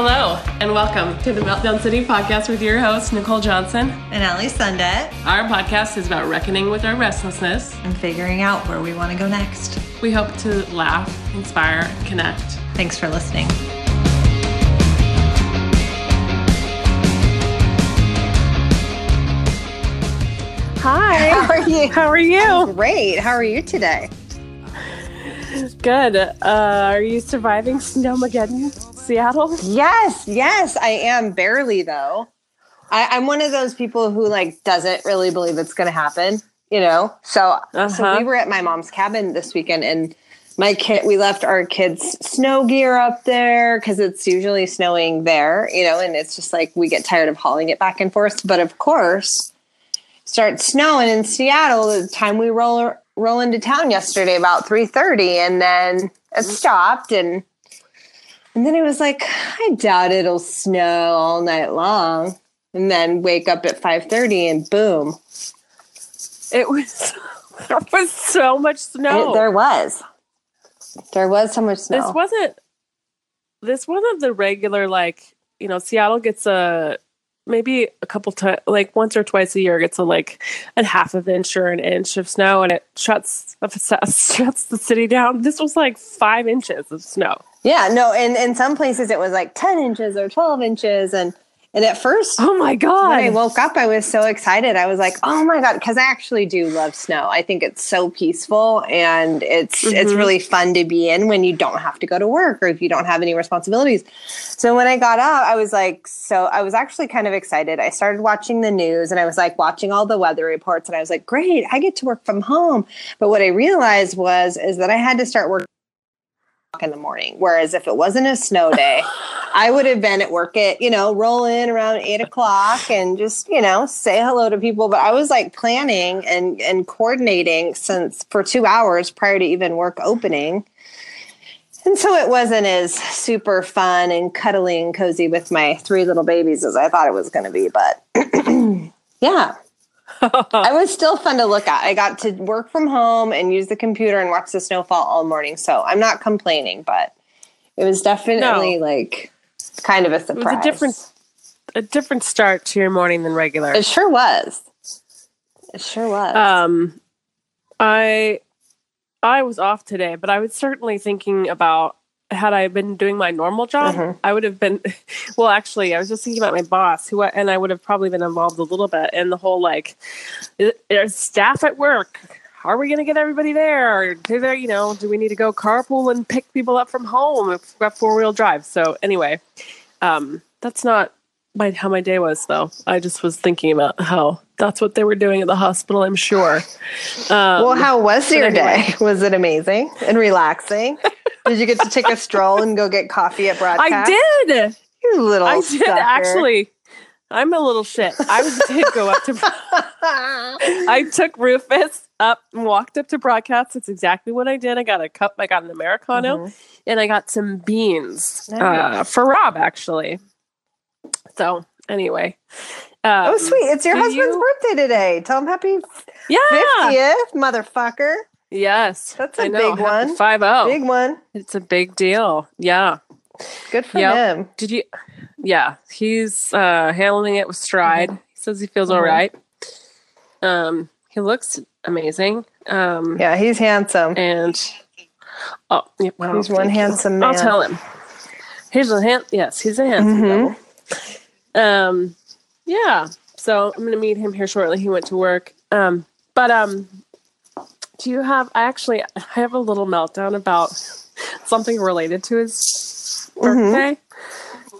Hello, and welcome to the Meltdown City podcast with your host, Nicole Johnson. And Ali Sundet. Our podcast is about reckoning with our restlessness and figuring out where we want to go next. We hope to laugh, inspire, connect. Thanks for listening. Hi. How are you? How are you? Great. How are you today? Good. Uh, are you surviving Snowmageddon, Seattle? Yes, yes, I am. Barely though. I, I'm one of those people who like doesn't really believe it's going to happen. You know, so Uh-huh. so we were at my mom's cabin this weekend, and my kid we left our kids snow gear up there because it's usually snowing there. You know, and it's just like we get tired of hauling it back and forth. But of course, starts snowing in Seattle the time we roll roll into town yesterday about 3:30 and then it stopped and and then it was like I doubt it'll snow all night long. And then wake up at 5:30 and boom. It was there was so much snow. it- there was. There was so much snow. This wasn't this wasn't the regular like you know Seattle gets a maybe a couple times like once or twice a year gets a like a half of inch or an inch of snow and it shuts shuts the city down. This was like five inches of snow. yeah no and in some places it was like 10 inches or 12 inches and and at first Oh my god! when I woke up, I was so excited. I was like, "Oh my god!" Because I actually do love snow. I think it's so peaceful, and it's it's Mhm. really fun to be in when you don't have to go to work or if you don't have any responsibilities. So when I got up, I was like, so I was actually kind of excited. I started watching the news, and I was like watching all the weather reports, and I was like, "Great, I get to work from home." But what I realized was is that I had to start working in the morning. Whereas if it wasn't a snow day, I would have been at work at, you know, roll in around eight o'clock and just, you know, say hello to people. But I was like planning and and coordinating since for two hours prior to even work opening. And so it wasn't as super fun and cuddly and cozy with my three little babies as I thought it was gonna be. But yeah. It was still fun to look at. I got to work from home and use the computer and watch the snowfall all morning. So I'm not complaining, but it was definitely No. like kind of a it was surprise. a different a different start to your morning than regular. It sure was. It sure was. Um, I I was off today, but I was certainly thinking about had I been doing my normal job, Mhm. I would have been. Well, actually, I was just thinking about my boss, who I- and I would have probably been involved a little bit in the whole like, there's staff at work. How are we going to get everybody there? Do there, you know, do we need to go carpool and pick people up from home if we've got four wheel drive? So anyway, um, that's not my how my day was though. I just was thinking about how that's what they were doing at the hospital. I'm sure. Um, well, how was your anyway. day? Was it amazing and relaxing? did you get to take a stroll and go get coffee at broadcast? I did. You little I did actually. I'm a little shit. I was, did go up to. I took Rufus up and walked up to broadcast. That's exactly what I did. I got a cup. I got an americano, Mhm. and I got some beans uh, for Rob actually. So anyway, um, Oh, sweet. It's your husband's you- birthday today. Tell him happy Yeah. 50th, motherfucker. Yes. That's a big one. Five zero. Big one. It's a big deal. Yeah. Good for Yep. him. Did you? Yeah, he's uh, handling it with stride. He says he feels all Mhm. right. Um, he looks amazing. Um, Yeah, he's handsome. and oh, yeah, well, He's one thank you. handsome I'll man. tell him. He's a hand. Yes, he's a handsome Mhm. devil. Um, yeah. So I'm gonna meet him here shortly. He went to work. Um, but um, do you have? I actually I have a little meltdown about something related to his Mhm. birthday.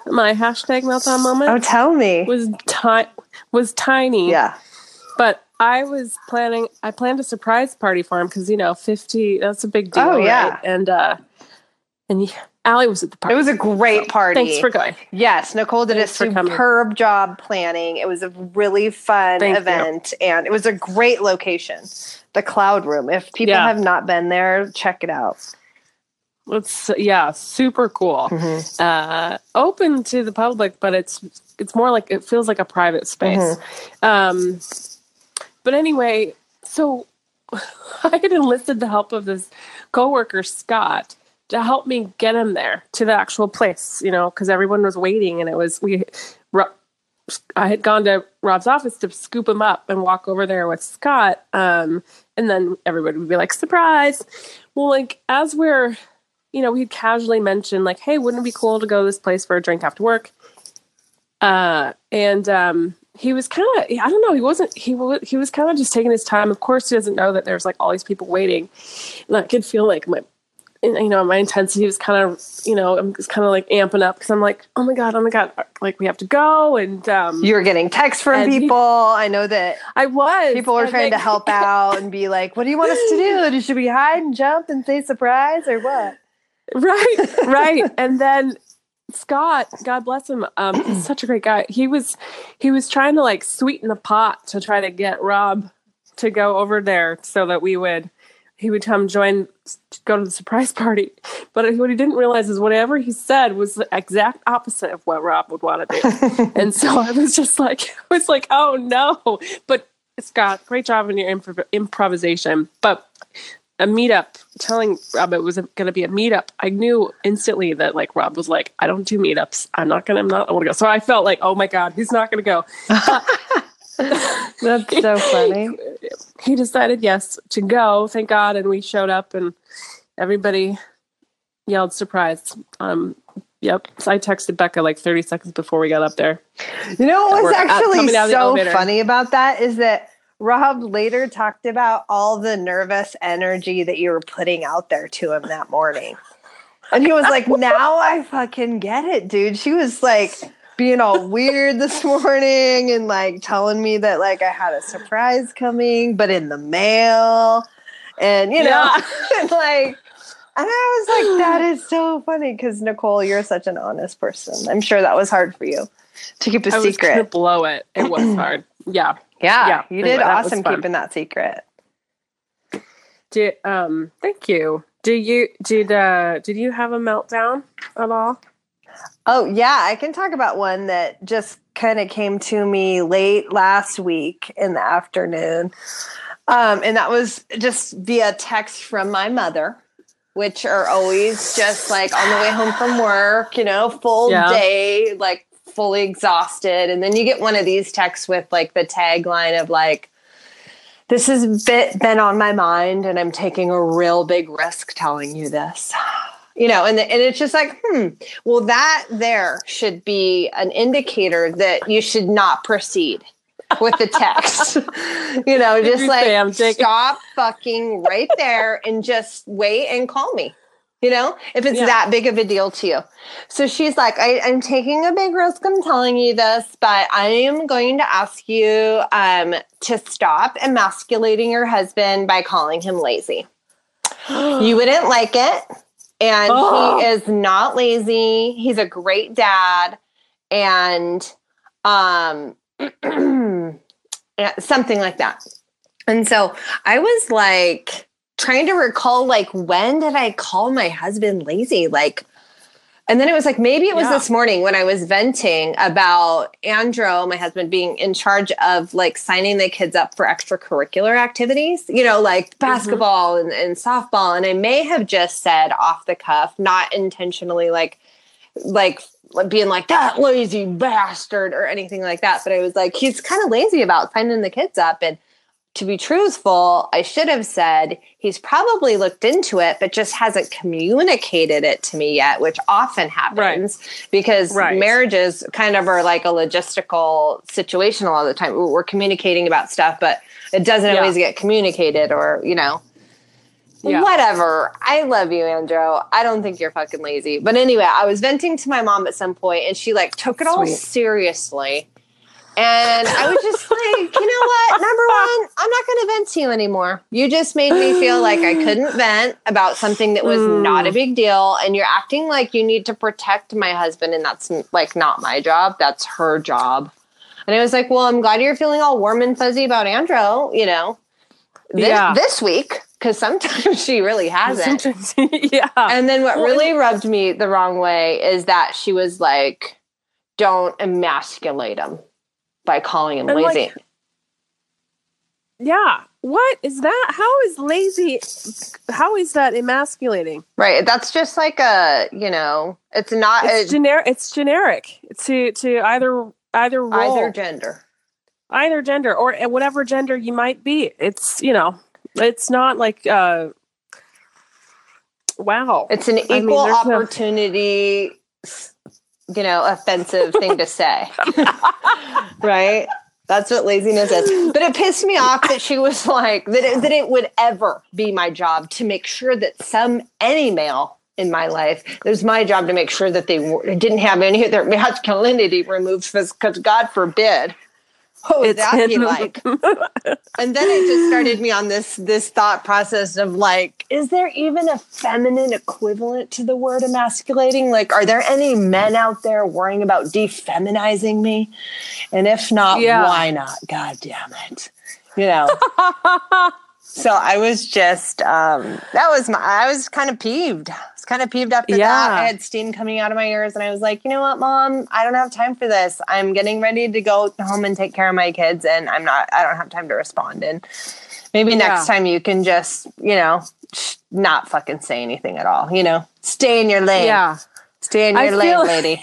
My hashtag meltdown moment Oh, tell me. was ti- was tiny. Yeah. But I was planning. I planned a surprise party for him because you know, fifty. That's a big deal. Oh, yeah. right? And uh, and Ali was at the party. It was a great party. Thanks for going. Yes, Nicole did Thanks a superb job planning. It was a really fun Thank you. event and it was a great location. The Cloud Room. If people Yeah. have not been there, check it out. It's yeah, super cool. Mm-hmm. Uh, open to the public, but it's it's more like it feels like a private space. Mm-hmm. Um, but anyway, so I had enlisted the help of this coworker Scott, to help me get him there to the actual place, you know, because everyone was waiting and it was we. I had gone to Rob's office to scoop him up and walk over there with Scott, um, and then everybody would be like, "Surprise!" Well, like as we're, you know, we'd casually mention like, "Hey, wouldn't it be cool to go to this place for a drink after work?" Uh, and um, he was kind of I don't know he wasn't he was he was kind of just taking his time. Of course, he doesn't know that there's like all these people waiting, and I could feel like my you know my intensity was kind of you know I'm just kind of like amping up because I'm like oh my god oh my god like we have to go and um, you're getting texts from people. I know that I was people were trying to help out and be like, what do you want us to do? Should we hide and jump and say surprise or what? Right, right, and then Scott, God bless him, um, he's such a great guy. He was he was trying to like sweeten the pot to try to get Rob to go over there so that we would he would come join go to the surprise party. But what he didn't realize is whatever he said was the exact opposite of what Rob would want to do. and so I was just like I was like, oh no. But Scott, great job in your improv- improvisation. But a meetup, telling Rob it was going to be a meetup, I knew instantly that like Rob was like, I don't do meetups. I'm not gonna. I'm not going to go. So I felt like, oh my god, he's not going to go. That's so funny. He decided yes to go. Thank God, and we showed up, and everybody yelled surprise. Um, yep. So I texted Becca like 30 seconds before we got up there. You know what was actually so funny about that is that Rob later talked about all the nervous energy that you were putting out there to him that morning. And he was like, now I fucking get it, dude. She was like being all weird this morning and like telling me that like I had a surprise coming, but in the mail. And you know, yeah. and like and I was like, that is so funny because Nicole, you're such an honest person. I'm sure that was hard for you to keep a I secret. Was blow it. It was hard. Yeah. Yeah, yeah, you did awesome keeping that secret. Did um thank you. Do you did uh did you have a meltdown at all? Oh yeah, I can talk about one that just kind of came to me late last week in the afternoon. Um, and that was just via text from my mother, which are always just like on the way home from work, you know, full yeah. day, like fully exhausted. And then you get one of these texts with like the tagline of like, this has been on my mind and I'm taking a real big risk telling you this. You know, and, and it's just like, hmm, well, that there should be an indicator that you should not proceed with the text. you know, just like stop fucking right there and just wait and call me you know, if it's yeah. that big of a deal to you. So she's like, I, am taking a big risk. I'm telling you this, but I am going to ask you um, to stop emasculating your husband by calling him lazy. you wouldn't like it. And oh. he is not lazy. He's a great dad. And um, something like that. And so I was like, trying to recall like when did I call my husband lazy? Like and then it was like maybe it was yeah. this morning when I was venting about Andrew, my husband, being in charge of like signing the kids up for extracurricular activities, you know, like mm-hmm. basketball mm-hmm. and, and softball. And I may have just said off the cuff, not intentionally like like being like that lazy bastard or anything like that. But I was like, he's kind of lazy about signing the kids up. And to be truthful, I should have said he's probably looked into it, but just hasn't communicated it to me yet, which often happens right. because right. marriages kind of are like a logistical situation a lot of the time. We're communicating about stuff, but it doesn't yeah. always get communicated or, you know. Yeah. Whatever. I love you, Andrew. I don't think you're fucking lazy. But anyway, I was venting to my mom at some point and she like took it Sweet. all seriously and I was just like, you know what? Number one, I'm not going to vent to you anymore. You just made me feel like I couldn't vent about something that was mm. not a big deal. And you're acting like you need to protect my husband. And that's like not my job. That's her job. And I was like, well, I'm glad you're feeling all warm and fuzzy about Andrew, you know, this, yeah. this week. Cause sometimes she really hasn't. yeah. And then what really rubbed me the wrong way is that she was like, don't emasculate him by calling him and lazy. Like, yeah. what is that? How is lazy? How is that emasculating? Right. That's just like a, you know, it's not It's generic. It's generic to to either either role, either gender. either gender or whatever gender you might be. It's you know, it's not like uh, wow. It's an I mean, equal no- opportunity, s- you know, offensive thing to say. right? That's what laziness is. But it pissed me off that she was like that it, that it would ever be my job to make sure that some any male in my life, it was my job to make sure that they didn't have any of their masculinity removed because God forbid. What would It's that be like? and then it just started me on this this thought process of like is there even a feminine equivalent to the word emasculating? Like are there any men out there worrying about defeminizing me? And if not Yeah. why not? God damn it. You know? So i was just um that was my i was kind of peeved. i was kind of peeved after that. I had steam coming out of my ears and i was like you know what mom? I don't have time for this. I'm getting ready to go home and take care of my kids and i'm not i don't have time to respond and maybe next time you can just you know not fucking say anything at all you know? Stay in your lane. Yeah. stay in I your lane feel- lady.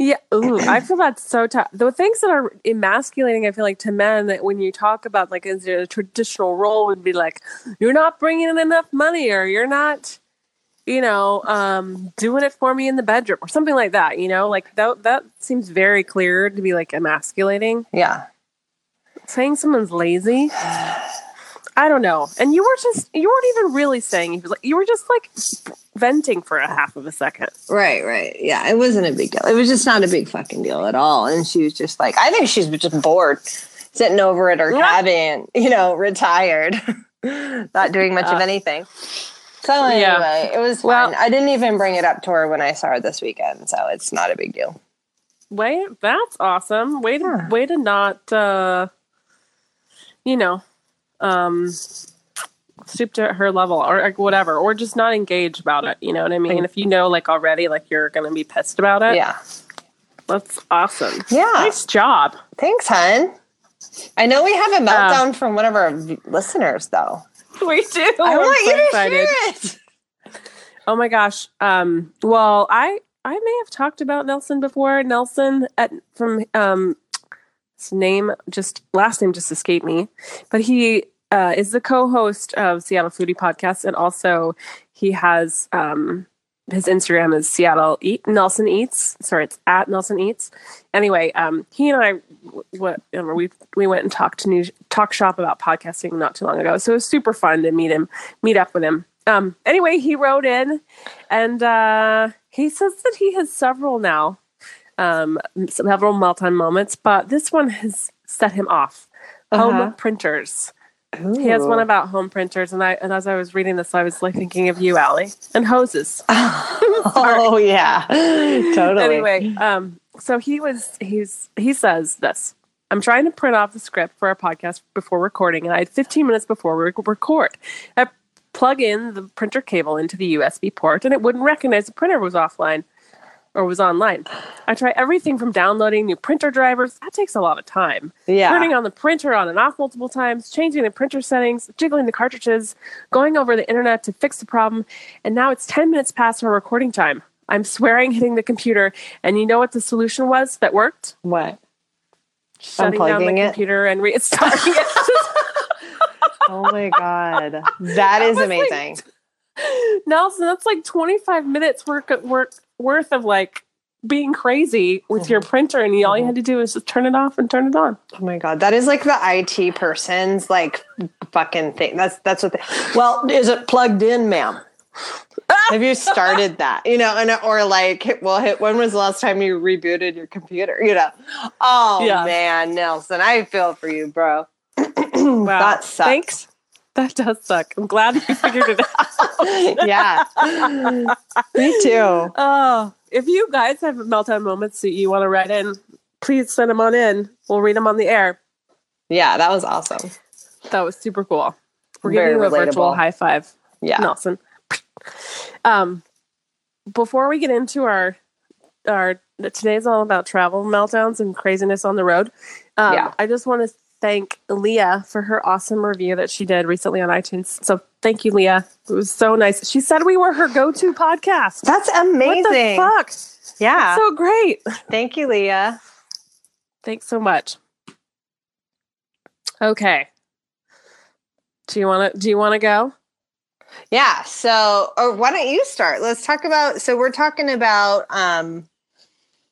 Yeah, ooh, I feel that's so tough. The things that are emasculating, I feel like to men that when you talk about like is there a traditional role would be like you're not bringing in enough money or you're not, you know, um, doing it for me in the bedroom or something like that. You know, like that that seems very clear to be like emasculating. yeah Saying someone's lazy, I don't know. And you were just you weren't even really saying you were like you were just like venting for a half of a second. Right, right. Yeah, it wasn't a big deal. It was just not a big fucking deal at all. And she was just like, I think she's just bored, sitting over at her Yeah. cabin, you know, retired, not doing much of Uh, anything. So anyway, Yeah. it was Well- fun. I didn't even bring it up to her when I saw her this weekend, so it's not a big deal. Wait, that's awesome. Way to Yeah. way to not uh you know, um stoop to her level or like, whatever, or just not engage about it. You know what I mean? if you know like already like you're gonna be pissed about it, Yeah. that's awesome. Yeah. Nice job. Thanks, hun. I know we have a meltdown from one of our v- listeners, though. We do. I I'm want so you to excited. hear it. Oh my gosh. Um well I I may have talked about Nelson before. Nelson at from um his name just last name just escaped me. But he uh, is the co-host of Seattle Foodie Podcast and also he has um his Instagram is Seattle Eat Nelson Eats. Sorry, it's at Nelson Eats. Anyway, um, he and I, what we we went and talked to new talk shop about podcasting not too long ago. So it was super fun to meet him, meet up with him. Um, anyway, he wrote in, and uh, he says that he has several now, um, several meltdown moments, but this one has set him off. Uh-huh. Home printers. He has one about home printers, and I and as I was reading this, I was like thinking of you, Ali, and hoses. Oh yeah, totally. Anyway, um, so he was he's he says this. I'm trying to print off the script for our podcast before recording, and I had 15 minutes before we record. I plug in the printer cable into the USB port, and it wouldn't recognize the printer was offline or was online. I try everything from downloading new printer drivers. That takes a lot of time. Yeah. Turning on the printer on and off multiple times, changing the printer settings, jiggling the cartridges, going over the internet to fix the problem, and now it's 10 minutes past our recording time. I'm swearing hitting the computer, and you know what the solution was that worked? What? Shutting down the it? computer and restarting it. Oh my god, that is was like- amazing. Nelson, that's like 25 minutes work, at work worth of like being crazy with your mm-hmm. printer, and all you mm-hmm. had to do is just turn it off and turn it on. Oh my god, that is like the IT person's like fucking thing. That's that's what. They, well, is it plugged in, ma'am? Have you started that? You know, and or like, well, hit, when was the last time you rebooted your computer? You know, oh Yeah. man, Nelson, I feel for you, bro. Wow. That sucks. Thanks. That does suck. I'm glad you figured it out. yeah, me too. Oh, if you guys have meltdown moments that you want to write in, please send them on in. We'll read them on the air. Yeah, that was awesome. That was super cool. We're Very giving you a virtual high five, Yeah, Nelson. Um, before we get into our our today's all about travel meltdowns and craziness on the road. Um, Yeah. I just want to thank Leah for her awesome review that she did recently on iTunes. So thank you, Leah. It was so nice. She said we were her go-to podcast. That's amazing. What the fuck? Yeah. So great. Thank you, Leah. Thanks so much. Okay. Do you want to do you want to go? Yeah. So, or why don't you start? Let's talk about. So, we're talking about um,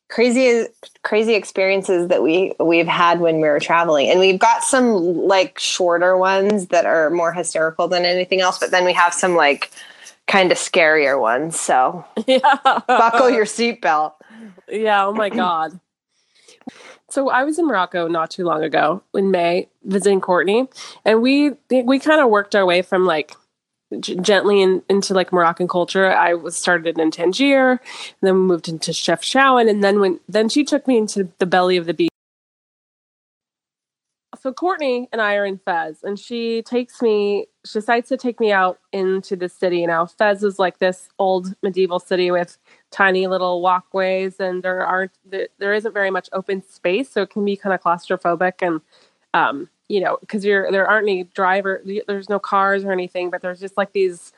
crazy, crazy experiences that we we've had when we were traveling, and we've got some like shorter ones that are more hysterical than anything else. But then we have some like kind of scarier ones. So, Yeah. buckle your seatbelt. Yeah, oh my god. So I was in Morocco not too long ago in May visiting Courtney, and we we kind of worked our way from like gently in, into like Moroccan culture. I was started in Tangier, and then moved into Chefchaouen, and then when then she took me into the belly of the beast. So Courtney and I are in Fez, and she takes me. She decides to take me out into the city. Now Fez is like this old medieval city with tiny little walkways and there aren't there isn't very much open space so it can be kind of claustrophobic and um you know because you're there aren't any driver there's no cars or anything but there's just like these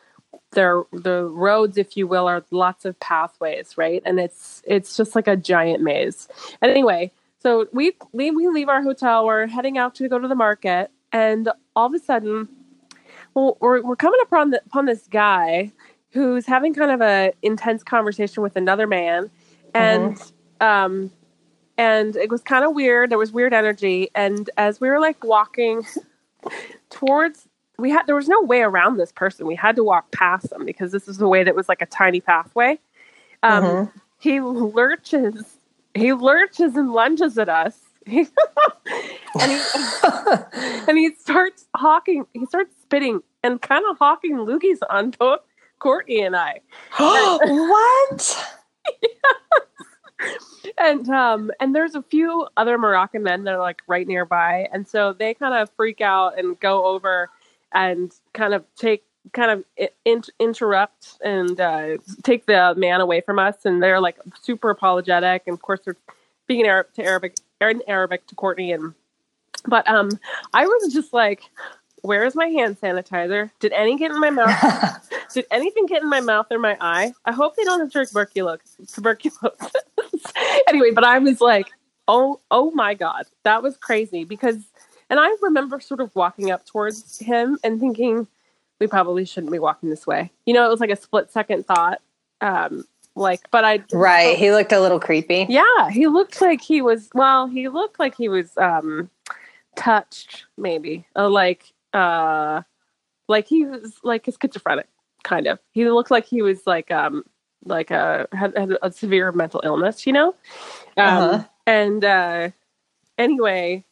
there the roads if you will are lots of pathways right? And it's it's just like a giant maze. And anyway so we we, we leave our hotel we're heading out to go to the market and all of a sudden well we're, we're coming upon the, upon this guy who's having kind of a intense conversation with another man and um and it was kind of weird there was weird energy and as we were like walking towards we had there was no way around this person. We had to walk past them because this is the way that was like a tiny pathway. Um Mhm. he lurches he lurches and lunges at us. And he and he starts hawking he starts spitting and kind of hawking loogies on both courtney and i. What? and um and there's a few other moroccan men that are like right nearby. And so they kind of freak out and go over and kind of take kind of in- interrupt and uh, take the man away from us. And they're like super apologetic. And of course they're speaking Arab to Arabic in Arabic to Courtney. And but um I was just like where is my hand sanitizer did any get in my mouth did anything get in my mouth or my eye I hope they don't have tuberculosis tuberculosis anyway but I was like oh oh my god that was crazy because and I remember sort of walking up towards him and thinking we probably shouldn't be walking this way you know it was like a split second thought um like but I right. He looked a little creepy. yeah, he looked like he was. Well, he looked like he was um touched, maybe, uh, like uh, like he was like a schizophrenic, kind of. He looked like he was like um like a had, had a severe mental illness, you know. Um, Uh-huh. And uh, anyway,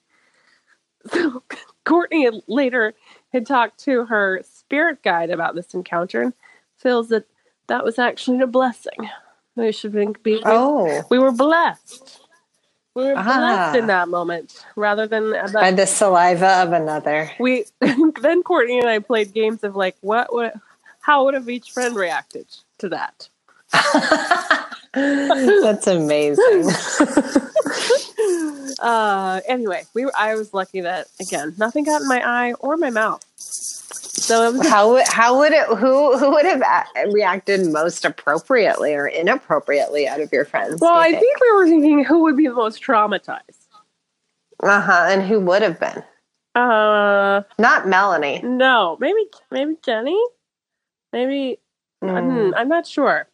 so Courtney later had talked to her spirit guide about this encounter and feels that that was actually a blessing. We should be, be Oh, we were blessed. We were Ah. blessed in that moment rather than by the saliva of another. we then Courtney and I played games of like what would how would have each friend reacted to that? That's amazing. Uh anyway, we were I was lucky that again, nothing got in my eye or my mouth. So was How would how would it who who would have reacted most appropriately or inappropriately out of your friends? well, I think we were thinking who would be the most traumatized. Uh huh. And who would have been? Uh Not Melanie. no, maybe maybe Jenny? Maybe Mm. I'm not sure,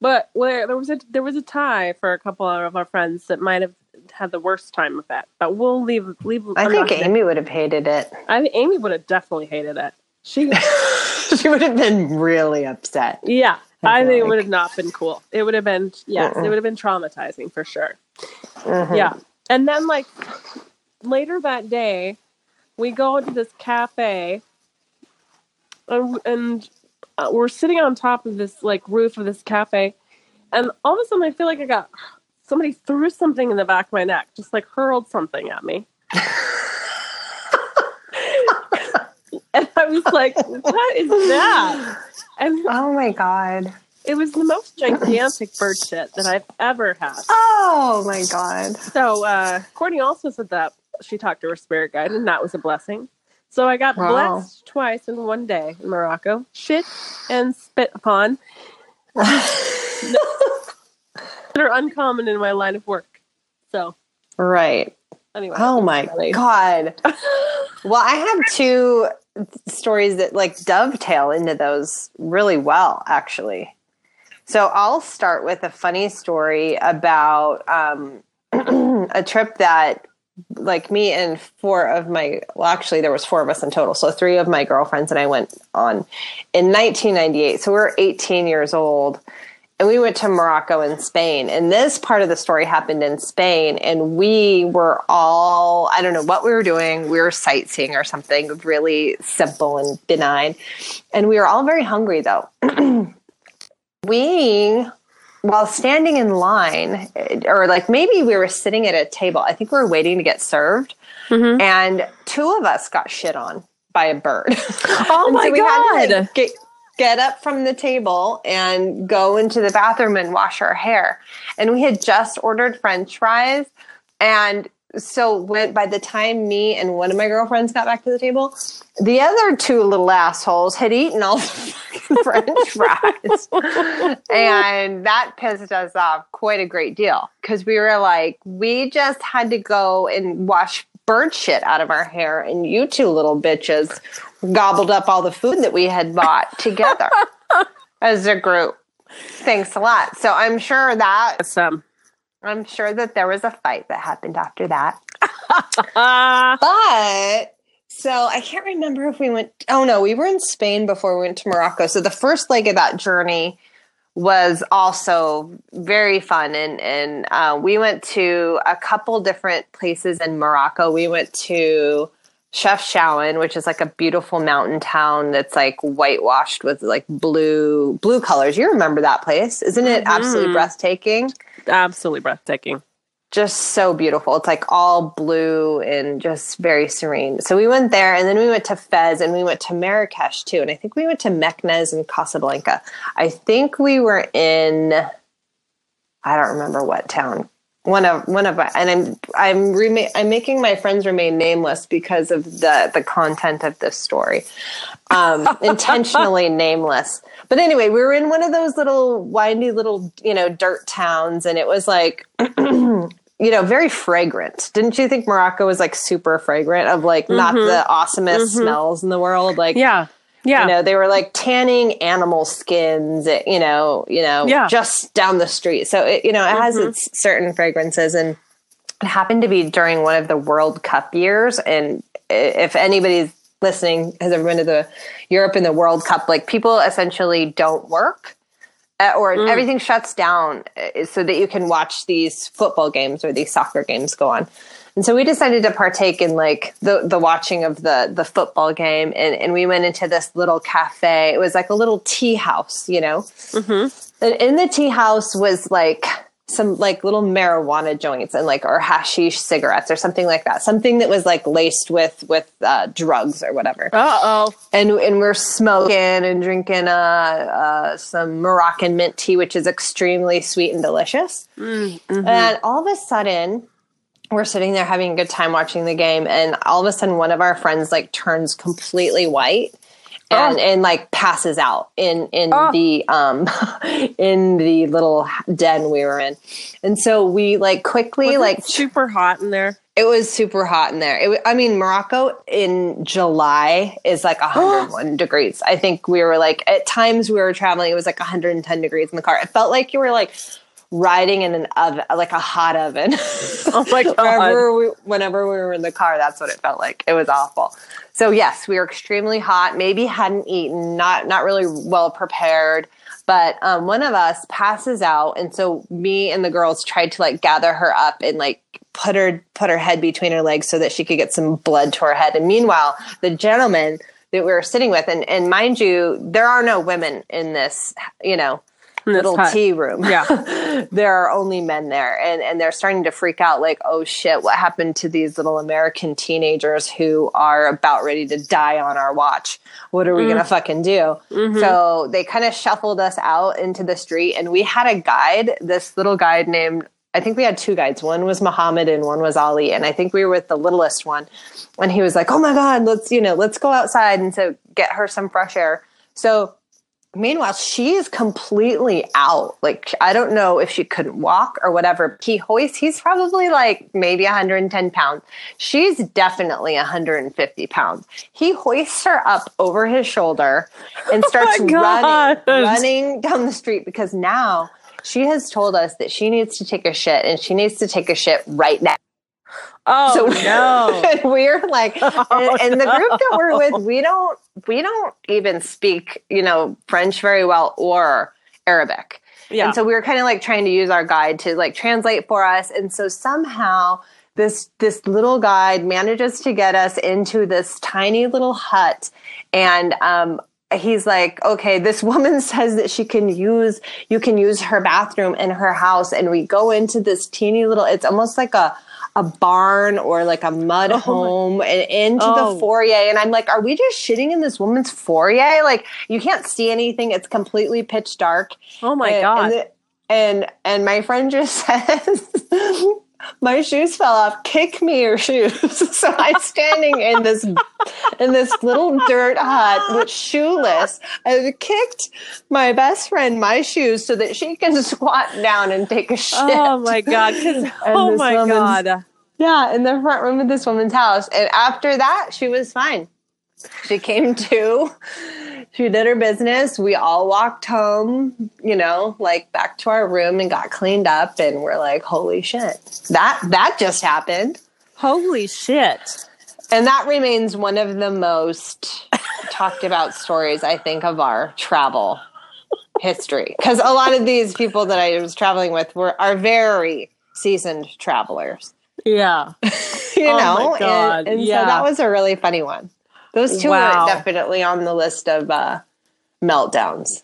but where there was a there was a tie for a couple of our friends that might have had the worst time of that. But we'll leave leave. I I'm think Amy would have hated it. I think Amy would have definitely hated it. She, she would have been really upset. yeah, I I think it would have not been cool. It would have been yes, Mm-mm. it would have been traumatizing for sure. Mhm. Yeah, and then like later that day, we go into this cafe, and, and uh, we're sitting on top of this like roof of this cafe, and all of a sudden I feel like I got somebody threw something in the back of my neck, just like hurled something at me. and I was like, "What is that?" And Oh my god. it was the most gigantic bird shit that I've ever had. Oh my god. So uh, Courtney also said that she talked to her spirit guide, and that was a blessing. So I got Wow. blessed twice in one day in Morocco. Shit and spit upon. that are uncommon in my line of work. So Right. anyway. Oh my god. well, I have two stories that like dovetail into those really well, actually. So I'll start with a funny story about um, a trip that like me and four of my well actually there was four of us in total. So three of my girlfriends and i went on in 1998 so we are 18 years old and we went to Morocco and Spain. And this part of the story happened in Spain. And we were all, I don't know what we were doing. We were sightseeing or something really simple and benign. And we were all very hungry though. we, while standing in line, or like maybe we were sitting at a table, I think we were waiting to get served. Mhm. And two of us got shit on by a bird. Oh my so we had to, god! like, get, get up from the table and go into the bathroom and wash our hair. And we had just ordered French fries. And so when by the time me and one of my girlfriends got back to the table, the other two little assholes had eaten all the French fries. and that pissed us off quite a great deal because we were like, we just had to go and wash bird shit out of our hair, and you two little bitches gobbled up all the food that we had bought together as a group. Thanks a lot. So I'm sure that um, I'm sure that there was a fight that happened after that. But so I can't remember if we went. Oh no, we were in Spain before we went to Morocco. So the first leg of that journey was also very fun, and and uh, we went to a couple different places in Morocco. We went to Chefchaouen, which is like a beautiful mountain town that's like whitewashed with like blue blue colors. You remember that place, isn't it? Absolutely Mhm. breathtaking absolutely breathtaking. just so beautiful. It's like all blue and just very serene. So we went there and then we went to Fez and we went to Marrakesh too. And I think we went to Meknes and Casablanca. I think we were in I don't remember what town. One of one of my, and I'm I'm rema- I'm making my friends remain nameless because of the the content of this story. Um, intentionally nameless. But anyway, we were in one of those little windy little, you know, dirt towns and it was like you know, very fragrant. Didn't you think Morocco was like super fragrant of like not Mhm. the awesomest Mhm. smells in the world? Like Yeah, yeah. you know, they were like tanning animal skins, eh, you know, you know, Yeah. just down the street. So it, you know, it has Mhm. its certain fragrances, and it happened to be during one of the World Cup years. And if anybody's listening has ever been to the Europe in the World Cup, like people essentially don't work. uh, Or Mm. everything shuts down uh, so that you can watch these football games or these soccer games go on. And so we decided to partake in like the the watching of the the football game and, and we went into this little cafe. It was like a little tea house, you know. hmm And in the tea house was like some like little marijuana joints and like or hashish cigarettes or something like that. Something that was like laced with with uh, drugs or whatever. Uh oh. And and we're smoking and drinking uh, uh, some Moroccan mint tea, which is extremely sweet and delicious. Mm-hmm. And all of a sudden, we're sitting there having a good time watching the game, and all of a sudden, one of our friends like turns completely white. And, Oh. and like passes out in in Oh. the um in the little den we were in, and so we like quickly like super hot in there. it was super hot in there. It, I mean, Morocco in July is like 101 degrees. I think we were like, at times we were traveling, it was like 110 degrees in the car. It felt like you were like riding in an oven, like a hot oven. Oh my God. Wherever we, whenever we were in the car, that's what it felt like. It was awful. So yes, we were extremely hot. Maybe hadn't eaten, not not really well prepared. But um, one of us passes out, and so me and the girls tried to like gather her up and like put her put her head between her legs so that she could get some blood to her head. And meanwhile, the gentleman that we were sitting with, and and mind you, there are no women in this, you know, little hut. tea room. Yeah. there are only men there and and they're starting to freak out like oh shit what happened to these little american teenagers who are about ready to die on our watch what are we Mm. gonna fucking do Mhm. so they kind of shuffled us out into the street and we had a guide this little guide named I think we had two guides. One was Muhammad and one was Ali. And I think we were with the littlest one. And he was like, Oh my God, let's, you know, let's go outside and to get her some fresh air. So meanwhile, she's completely out. Like, I don't know if she couldn't walk or whatever. He hoists, he's probably like maybe 110 pounds. She's definitely 150 pounds. He hoists her up over his shoulder and oh starts Oh running, running down the street because now she has told us that she needs to take a shit and she needs to take a shit right now. Oh So no. we're like, Oh, and, and the group that we're with, we don't, we don't even speak, you know, French very well or Arabic. Yeah. And so we were kind of like trying to use our guide to like translate for us. And so somehow this this little guide manages to get us into this tiny little hut. And um he's like, okay, this woman says that she can use you can use her bathroom in her house. And we go into this teeny little, it's almost like a a barn or like a mud oh my- home and into Oh. the foyer. And I'm like, are we just shitting in this woman's foyer? Like you can't see anything. It's completely pitch dark. oh my And- god. And, the- and and my friend just says, "My shoes fell off. Kick me your shoes." so I'm standing in this in this little dirt hut with shoeless. I've kicked my best friend my shoes so that she can squat down and take a oh shit. oh my god! oh my god. Yeah, in the front room of this woman's house. And after that, she was fine. She came to, she did her business. We all walked home, you know, like back to our room and got cleaned up and we're like, holy shit. That that just happened. Holy shit. And that remains one of the most talked about stories, I think, of our travel history. Because a lot of these people that I was traveling with were are very seasoned travelers Yeah. you Oh my know God, and, and yeah. so that was a really funny one those two Wow. are definitely on the list of uh meltdowns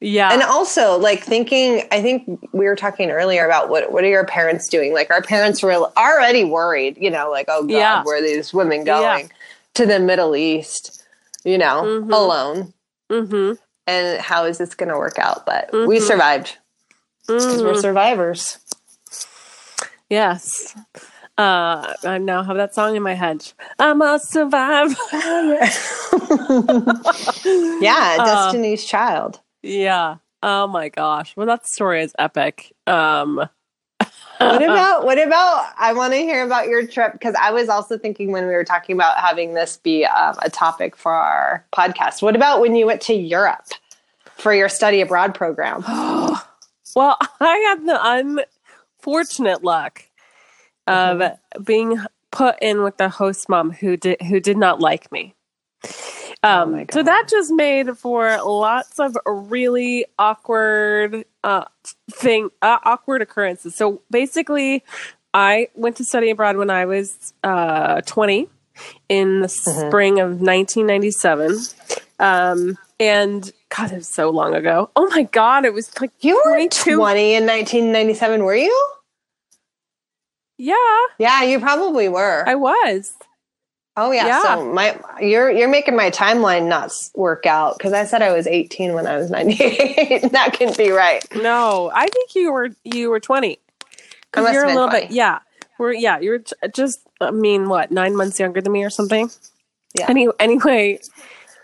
Yeah. and also like thinking i think we were talking earlier about what what are your parents doing like our parents were already worried you know like oh god Yeah. where are these women going to the middle east you know Mhm. alone mm-hmm. and how is this going to work out but we Mhm. survived because we're Mhm. survivors Yes. Uh, I now have that song in my head. I'm a survivor. yeah Uh, destiny's child yeah. Oh my gosh. Well, that story is epic. Um, what about what about i want to hear about your trip because i was also thinking when we were talking about having this be um, a topic for our podcast what about when you went to europe for your study abroad program well, I had the unfortunate luck of being put in with the host mom who did who did not like me. Um, my so that just made for lots of really awkward uh, thing, uh, awkward occurrences. So basically, I went to study abroad when I was uh, 20 in the spring of 1997. Um, and God, it was so long ago. Oh my God, it was like you were 22. 20 in 1997 were you Yeah, yeah you probably were I was. oh yeah, yeah. so my you're you're making my timeline not work out because i said i was 18 when i was 98 that can't be right No, I think you were you were 20. 'Cause I must you're a little bit yeah. We're yeah, you're t- just I mean what, 9 months younger than me or something? Yeah. Any, anyway,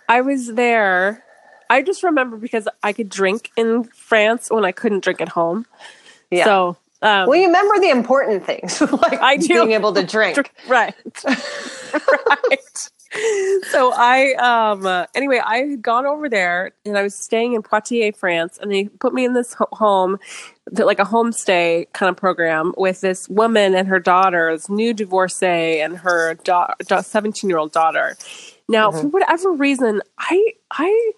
I was there. I just remember because I could drink in France when I couldn't drink at home. yeah So, um well you remember the important things like I do. being able to drink. Right. Right. So i um uh, anyway i had gone over there and i was staying in poitiers france and they put me in this ho- home that like a homestay kind of program with this woman and her daughter this new divorcee and her 17 year old daughter. Now for whatever reason i i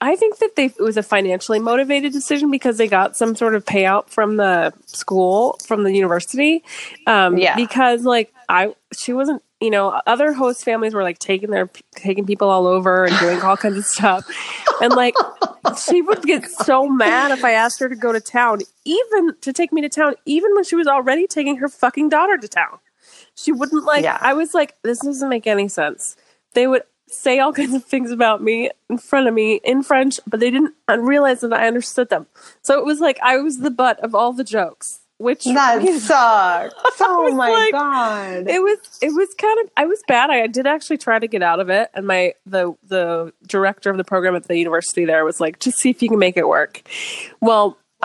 I think that they it was a financially motivated decision because they got some sort of payout from the school, from the university. Um, Yeah. Because like I, she wasn't. You know, other host families were like taking their taking people all over and doing all kinds of stuff, and like she would get so mad if I asked her to go to town, even to take me to town, even when she was already taking her fucking daughter to town. She wouldn't like. Yeah. I was like, this doesn't make any sense. They would say all kinds of things about me in front of me in French, but they didn't realize that I understood them. So it was like I was the butt of all the jokes. which That you know, sucks. Oh my like- god. it was it was kind of I was bad. I did actually try to get out of it, and my the the director of the program at the university there was like, just see if you can make it work. Well,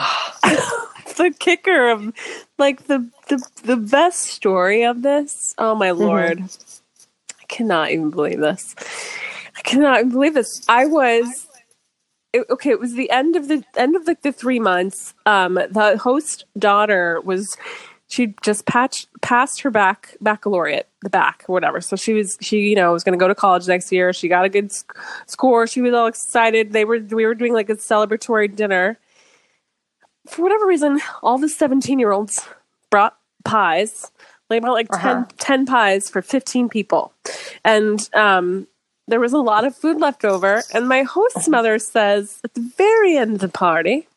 the kicker of like the the the best story of this. Oh my mm-hmm. lord, I cannot even believe this. I cannot even believe this. I was. It, okay, it was the end of the end of like the three months. Um, the host daughter was she just patched passed her back baccalaureate the back whatever so she was she you know was going to go to college next year she got a good sc- score she was all excited they were we were doing like a celebratory dinner for whatever reason all the 17 year olds brought pies like about like 10, Uh-huh. 10 pies for 15 people and um there was a lot of food left over and my host's mother says at the very end of the party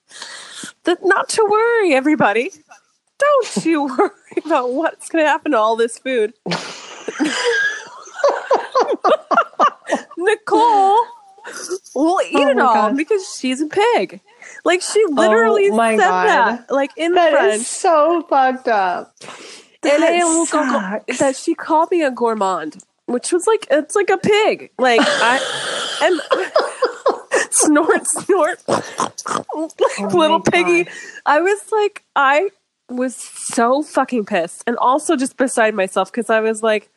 that not to worry everybody don't you worry about what's going to happen to all this food. Nicole will eat Oh it all God. because she's a pig. Like she literally Oh said God. that, like in That French. is so fucked up. And that I will go- that she called me a gourmand, which was like it's like a pig. Like I and snort snort oh like little Oh my piggy. God. I was like I was so fucking pissed and also just beside myself because I was like,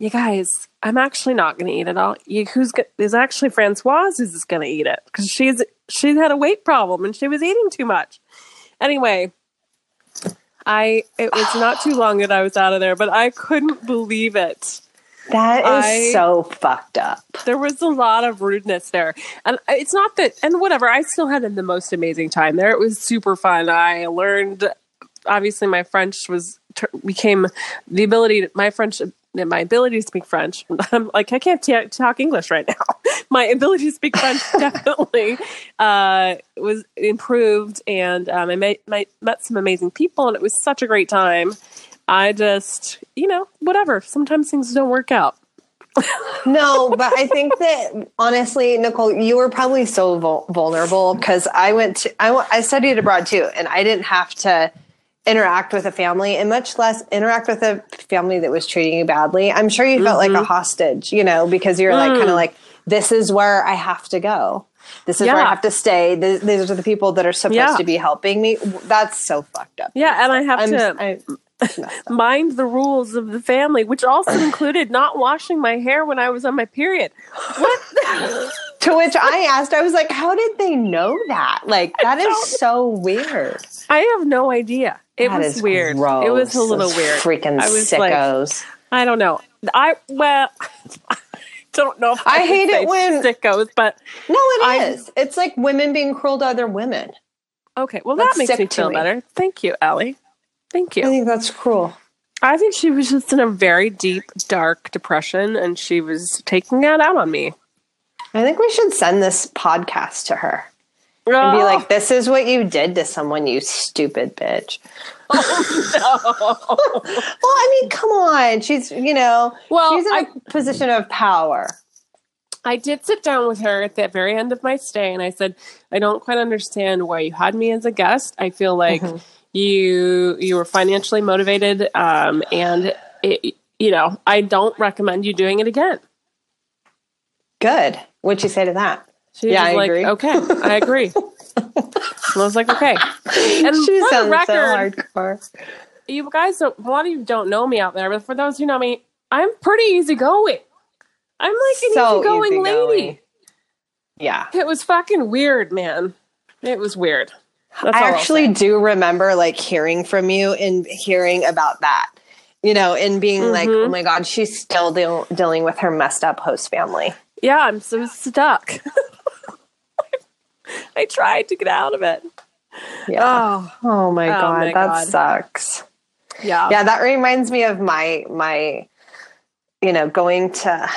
you guys, I'm actually not going to eat it all. You, who's go- is actually Francoise is going to eat it because she's she had a weight problem and she was eating too much. Anyway, I it was not too long that I was out of there, but I couldn't believe it. That is I- so fucked up. There was a lot of rudeness there, and it's not that. And whatever, I still had the most amazing time there. It was super fun. I learned. Obviously, my French was became the ability. My French, my ability to speak French. I'm like I can't t- talk English right now. My ability to speak French definitely uh, was improved, and um, I met, met met some amazing people, and it was such a great time. I just, you know, whatever. Sometimes things don't work out. No, but I think that honestly, Nicole, you were probably so vul- vulnerable because I went to I, w- I studied abroad too, and I didn't have to interact with a family, and much less interact with a family that was treating you badly. I'm sure you felt like a mm-hmm. hostage, you know, because you're like kind of mm. like, this is where I have to go. This is where I have to stay. Th- These are the people that are supposed Yeah. to be helping me. That's so fucked up. Yeah, and I have I'm, to I, mind the rules of the family, which also included not washing my hair when I was on my period. What? to which I asked, I was like, how did they know that? Like, that is so weird. I have no idea. It That was is weird. gross. It was a little Those weird. Freaking I was like, sickos. I don't know. I well, I don't know. If I would hate it when- sickos, but no, it is. I- It's like women being cruel to other women. okay. Well, That's that makes me feel me. better. Thank you, Ellie. Thank you. I think that's cruel. I think she was just in a very deep, dark depression, and she was taking that out on me. I think we should send this podcast to her and Oh, be like, this is what you did to someone, you stupid bitch. No. Well, I mean, come on. She's, you know, Well, she's in a I- position of power. I did sit down with her at the very end of my stay, and I said, "I don't quite understand why you had me as a guest. I feel like Mm-hmm. you you were financially motivated, um, and it, you know, I don't recommend you doing it again." Good. What'd you say to that? She Yeah, I like, agree. "Okay, I agree." I was like, "Okay." And She for the sounds so hardcore. you guys don't. A lot of you don't know me out there, but for those who know me, I'm pretty easygoing. I'm like an So easygoing lady. Yeah. It was fucking weird, man. It was weird. That's I actually do remember like hearing from you and hearing about that, you know, and being like, Mhm. oh my God, she's still deal- dealing with her messed up host family. Yeah, I'm so stuck. I tried to get out of it. Yeah. Oh, Oh, my Oh God. my that God. sucks. yeah. Yeah. That reminds me of my, my, you know, going to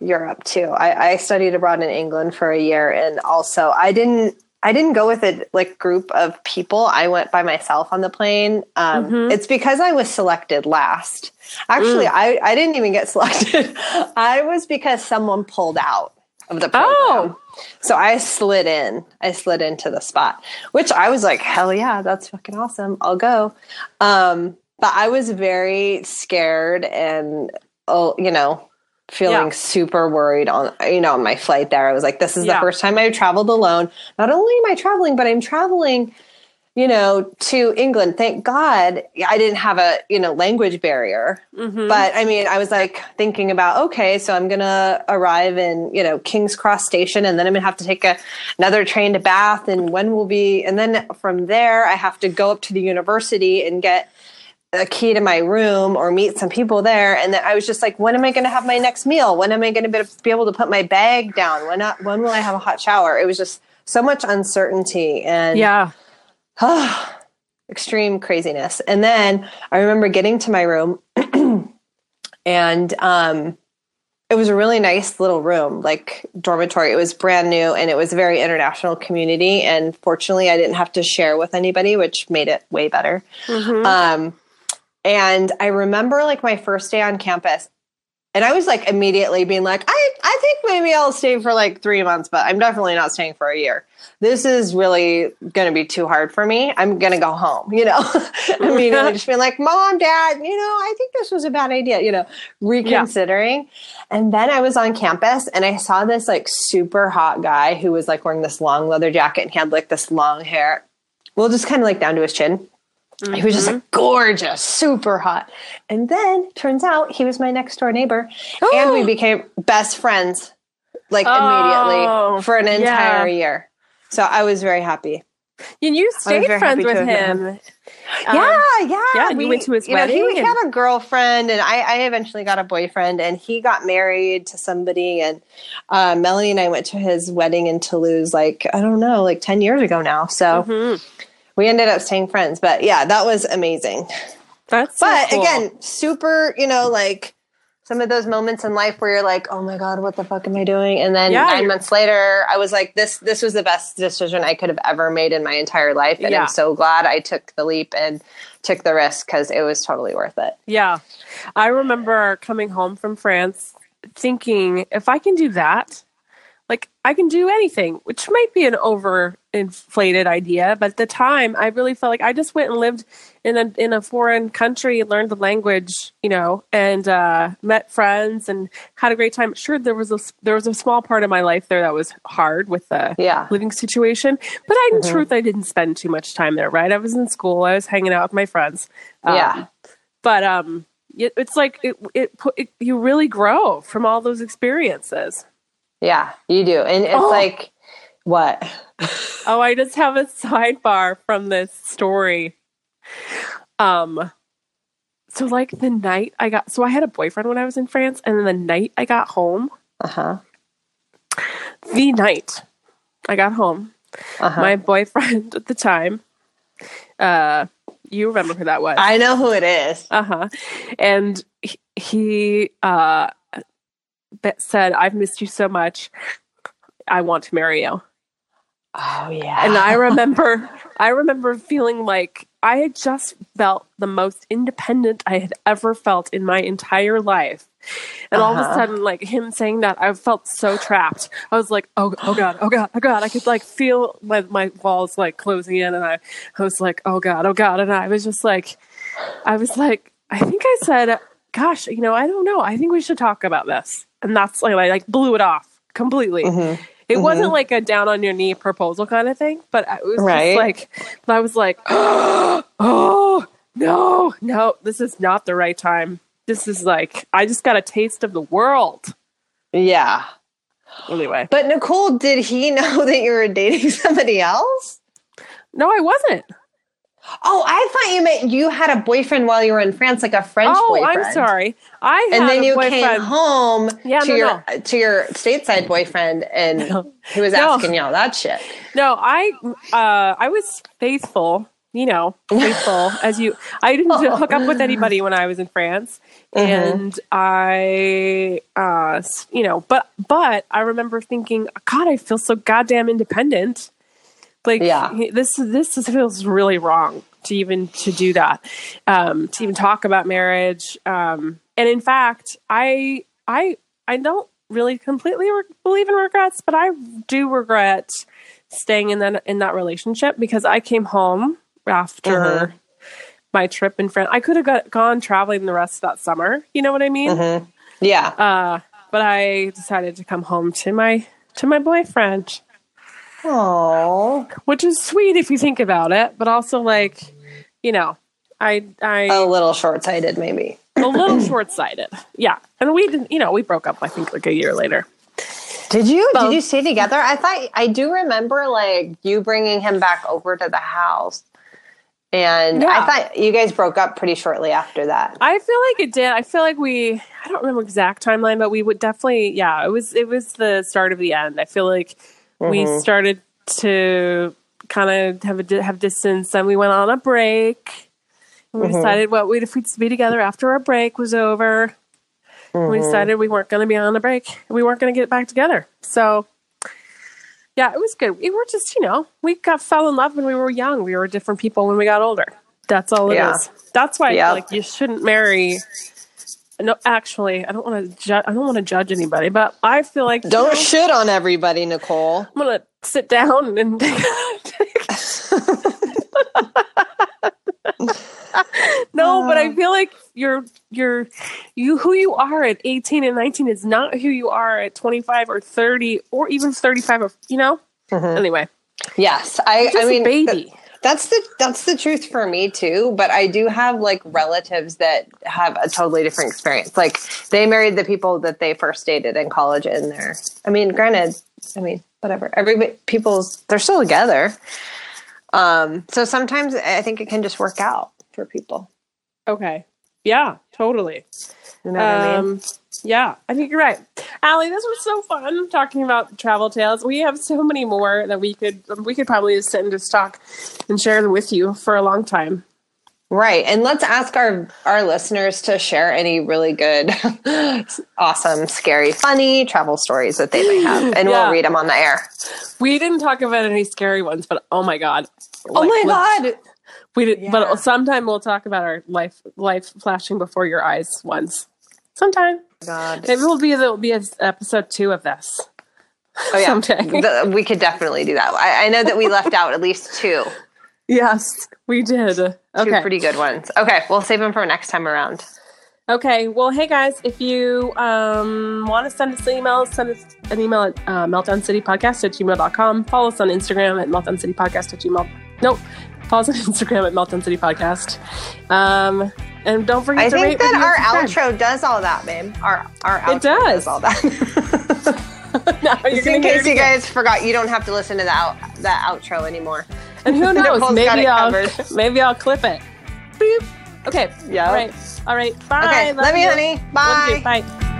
Europe too. I, I studied abroad in England for a year. And also I didn't, I didn't go with a like group of people. I went by myself on the plane. Um, Mhm. It's because I was selected last. Actually, Mm. I, I didn't even get selected. I was because someone pulled out of the program. Oh, So I slid in. I slid into the spot, which I was like, hell yeah, that's fucking awesome. I'll go. Um, but I was very scared and, oh, you know, feeling Yeah. super worried on, you know, on my flight there. I was like, this is Yeah. the first time I've traveled alone. Not only am I traveling, but I'm traveling, you know, to England. Thank God I didn't have a, you know, language barrier. Mhm. But I mean, I was like thinking about, okay, so I'm going to arrive in, you know, King's Cross Station and then I'm going to have to take a, another train to Bath and when will be, and then from there I have to go up to the university and get a key to my room or meet some people there. And then I was just like, when am I going to have my next meal? When am I going to be able to put my bag down? When, not, when will I have a hot shower? It was just so much uncertainty and yeah. extreme craziness. And then I remember getting to my room and um it was a really nice little room, like dormitory. It was brand new and it was a very international community. And fortunately, I didn't have to share with anybody, which made it way better. Mhm. Um, and I remember like my first day on campus, and I was like immediately being like, I, I think maybe I'll stay for like three months, but I'm definitely not staying for a year. This is really going to be too hard for me. I'm going to go home, you know, immediately just being like, mom, dad, you know, I think this was a bad idea, you know, reconsidering. And then I was on campus and I saw this like super hot guy who was like wearing this long leather jacket and he had like this long hair. Well, just kind of like down to his chin. He was just like gorgeous, super hot. And then turns out he was my next door neighbor. and we became best friends like Oh, immediately for an yeah. entire year. So I was very happy. And you stayed friends with him. Um, yeah, yeah. yeah, and you went to his you know, he, wedding he and- had a girlfriend, and I, I eventually got a boyfriend, and he got married to somebody. And uh, Melanie and I went to his wedding in Toulouse, like I don't know, like ten years ago now. So Mhm. We ended up staying friends. But yeah, that was amazing. That's so But cool. again, super, you know, like some of those moments in life where you're like, "Oh my god, what the fuck am I doing?" And then Yeah, 9 you're- months later, I was like, "This this was the best decision I could have ever made in my entire life." And Yeah. I'm so glad I took the leap and took the risk cuz it was totally worth it. Yeah. I remember coming home from France thinking, if I can do that, like I can do anything, which might be an overinflated idea, but at the time I really felt like I just went and lived in a in a foreign country, learned the language, you know, and uh, met friends and had a great time. Sure, there was a there was a small part of my life there that was hard with the Yeah. living situation, but I, in truth, I didn't spend too much time there. Right, I was in school, I was hanging out with my friends. Um, Yeah. but um it, it's like it, it, it you really grow from all those experiences Yeah, you do. And it's Oh. like what? oh i just have a sidebar from this story um so like the night i got so i had a boyfriend when i was in france and then the night i got home Uh-huh. the night i got home Uh-huh. my boyfriend at the time uh you remember who that was I know who it is. Uh-huh. And he, he uh said, "I've missed you so much. I want to marry you." Oh yeah. And I remember I remember feeling like I had just felt the most independent I had ever felt in my entire life. And all of a Uh-huh. sudden, like him saying that, I felt so trapped. I was like, oh, oh God, oh God, oh God. I could like feel my, my walls like closing in. And I, I was like, oh God, oh God. And I was just like, I was like, I think I said, gosh, you know, I don't know. I think we should talk about this. And that's like, I like blew it off completely. Mm-hmm. It wasn't like a down on your knee proposal kind of thing, but it was Right. just like, I was like, oh, no, no, this is not the right time. This is like, I just got a taste of the world. yeah. Anyway, But Nicole, did he know that you were dating somebody else? no, I wasn't. Oh, I thought you meant you had a boyfriend while you were in France, like a French oh, boyfriend. I'm sorry. I had And then a you boyfriend. came home Yeah, to no, your to your stateside boyfriend, and he was No. asking you all that shit. No, I uh I was faithful, you know, faithful as you I didn't hook up with anybody when I was in France. And I uh you know, but but I remember thinking, god, I feel so goddamn independent. Like Yeah. this this is, feels really wrong to even to do that. Um to even talk about marriage. Um and in fact, I I I don't really completely re- believe in regrets, but I do regret staying in that in that relationship because I came home after Mhm. my trip in France. I could have got, gone traveling the rest of that summer. You know what I mean? Mhm. Yeah. Uh, but I decided to come home to my to my boyfriend, Oh. which is sweet if you think about it, but also like, you know, I I A little short sighted, maybe. a little short sighted. Yeah, and we didn't. You know, we broke up. I think like a year later. Did you? Both. Did you stay together? I thought I do remember like you bringing him back over to the house, and Yeah. I thought you guys broke up pretty shortly after that. I feel like it did. I feel like we. I don't remember exact timeline, but we would definitely. Yeah, it was. It was the start of the end. I feel like we Mhm. started to kind of have a di- have distance, and we went on a break. And we Mhm. decided what we'd if we'd be together after our break was over. We Mhm. decided we weren't going to be on a break. We weren't going to get back together. So, yeah, it was good. We were just, you know, we got fell in love when we were young. We were different people when we got older. That's all it is. Yeah. That's why Yep. like you shouldn't marry. No, actually, I don't want to. Ju- I don't want to judge anybody, but I feel like Don't know, shit on everybody, Nicole. I'm gonna sit down and. take. no, but I feel like you're you're you who you are at 18 and 19 is not who you are at 25 or 30 or even 35 or you know. Mhm. Anyway, Yes, I. just I mean, a baby. That's the that's the truth for me too. But I do have like relatives that have a totally different experience. Like they married the people that they first dated in college, and they're. I mean, granted, I mean, whatever. Everybody, people's they're still together. Um. So sometimes I think it can just work out for people. okay. Yeah, totally. You know what I mean? Yeah, I think you're right. Ali, this was so fun talking about travel tales. We have so many more that we could we could probably just sit and just talk and share them with you for a long time. Right. And let's ask our our listeners to share any really good, awesome, scary, funny travel stories that they may have, and Yeah. we'll read them on the air. We didn't talk about any scary ones, but oh my god. Oh my god! We did, Yeah. but sometime we'll talk about our life life flashing before your eyes ones. Sometime. God. Maybe we'll be there'll be a, episode two of this. Oh yeah, someday. The- we could definitely do that. I, I know that we left out at least two, Yes, we did. two Okay. pretty good ones. Okay, we'll save them for next time around. Okay. Well, hey guys, if you um, want to send us an email, send us an email at uh, meltdowncitypodcast at gmail.com. Follow us on Instagram at meltdowncitypodcast at gmail. Nope. Follow us on Instagram at meltdown city podcast. Um, and don't forget to. I to think rate, that our outro does all that, babe. Our our outro It does. all that. Just in case you guys forgot, you don't have to listen to that out, that outro anymore. And who knows? Maybe I'll covered. maybe I'll clip it. Beep. Okay. Yeah. All right. All right. Bye. Okay, Love love you, honey. Bye. Bye.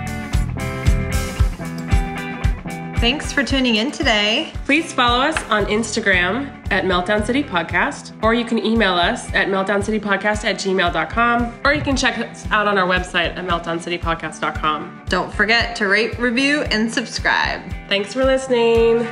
Thanks for tuning in today. Please follow us on Instagram at Meltdown City Podcast, or you can email us at meltdowncitypodcast at gmail.com, or you can check us out on our website at meltdowncitypodcast.com. Don't forget to rate, review, and subscribe. Thanks for listening.